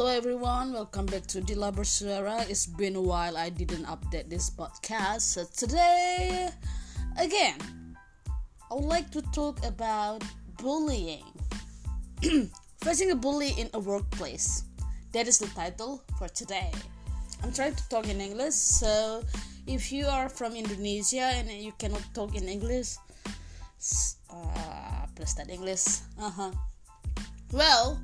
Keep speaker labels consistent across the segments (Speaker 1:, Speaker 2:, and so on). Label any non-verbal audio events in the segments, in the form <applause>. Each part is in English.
Speaker 1: Hello everyone, welcome back to Dila Bersuara. It's been a while I didn't update this podcast. So today, again, I would like to talk about bullying. <clears throat> Facing a bully in a workplace. That is the title for today. I'm trying to talk in English, so if you are from Indonesia and you cannot talk in English, uh, please study English. Uh-huh. Well,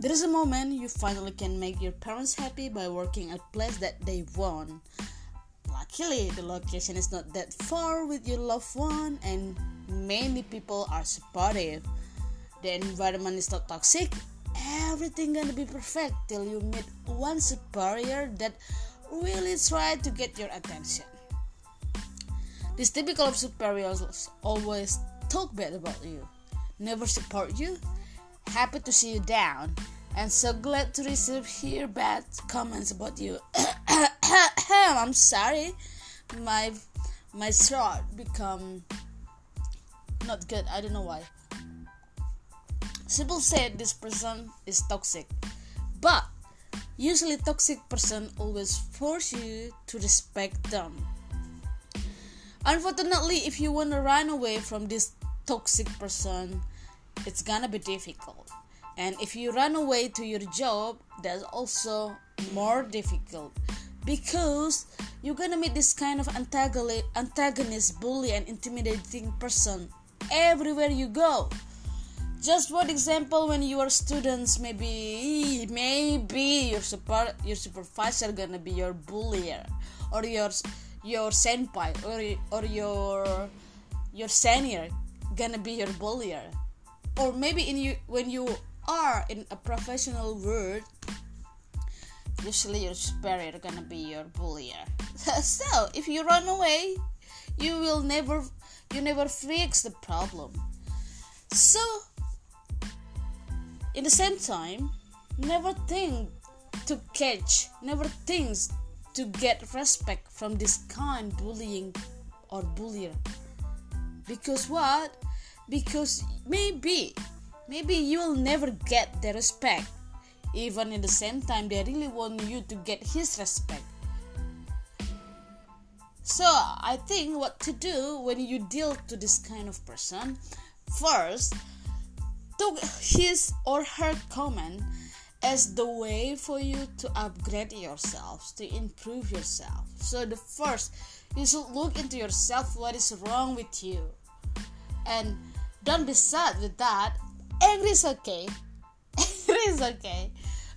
Speaker 1: there is a moment you finally can make your parents happy by working at place that they want. Luckily, the location is not that far with your loved one and many people are supportive. The environment is not toxic. Everything gonna be perfect till you meet one superior that really try to get your attention. This typical of superiors always talk bad about you, never support you, happy to see you down, and so glad to receive here bad comments about you. <coughs> I'm sorry, my my throat become not good. I don't know why. People said this person is toxic, but usually toxic person always force you to respect them. Unfortunately, if you want to run away from this toxic person, it's gonna be difficult and if you run away to your job that's also more difficult because you're gonna meet this kind of antagonist bully and intimidating person everywhere you go. Just for example when you are students maybe maybe your super your supervisor gonna be your bullier or your your senpai or, or your your senior gonna be your bullier. Or maybe in you when you in a professional world usually your superior gonna be your bullier. <laughs> So if you run away you will never you never fix the problem. So in the same time never think to catch never think to get respect from this kind bullying or bullier. Because what? Because maybe maybe you'll never get the respect even in the same time they really want you to get his respect. So i think what to do when you deal to this kind of person first took his or her comment as the way for you to upgrade yourself to improve yourself. So the first you should look into yourself what is wrong with you. And don't be sad with that angry is okay. <laughs> Angry is okay.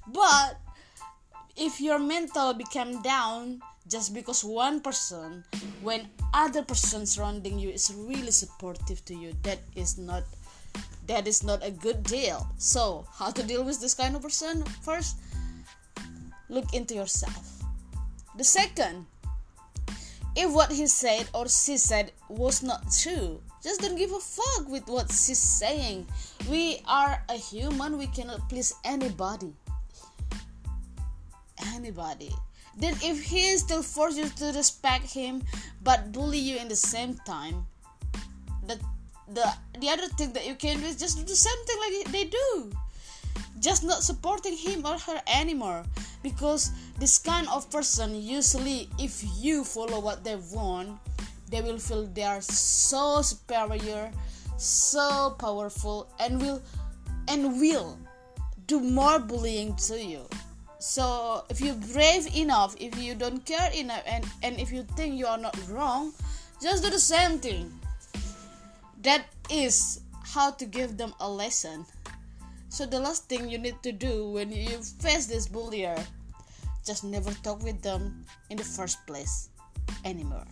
Speaker 1: But if your mental become down just because one person when other person surrounding you is really supportive to you that is not that is not a good deal. So how to deal with this kind of person? First look into yourself. The second if what he said or she said was not true just don't give a fuck with what she's saying. We are a human, we cannot please anybody. Anybody. Then if he still force you to respect him but bully you in the same time, the the the other thing that you can do is just do the same thing like they do. Just not supporting him or her anymore. Because this kind of person usually if you follow what they want they will feel they are so superior so powerful and will and will do more bullying to you. So if you're brave enough if you don't care enough and, and if you think you are not wrong just do the same thing. That is how to give them a lesson. So the last thing you need to do when you face this bullier just never talk with them in the first place anymore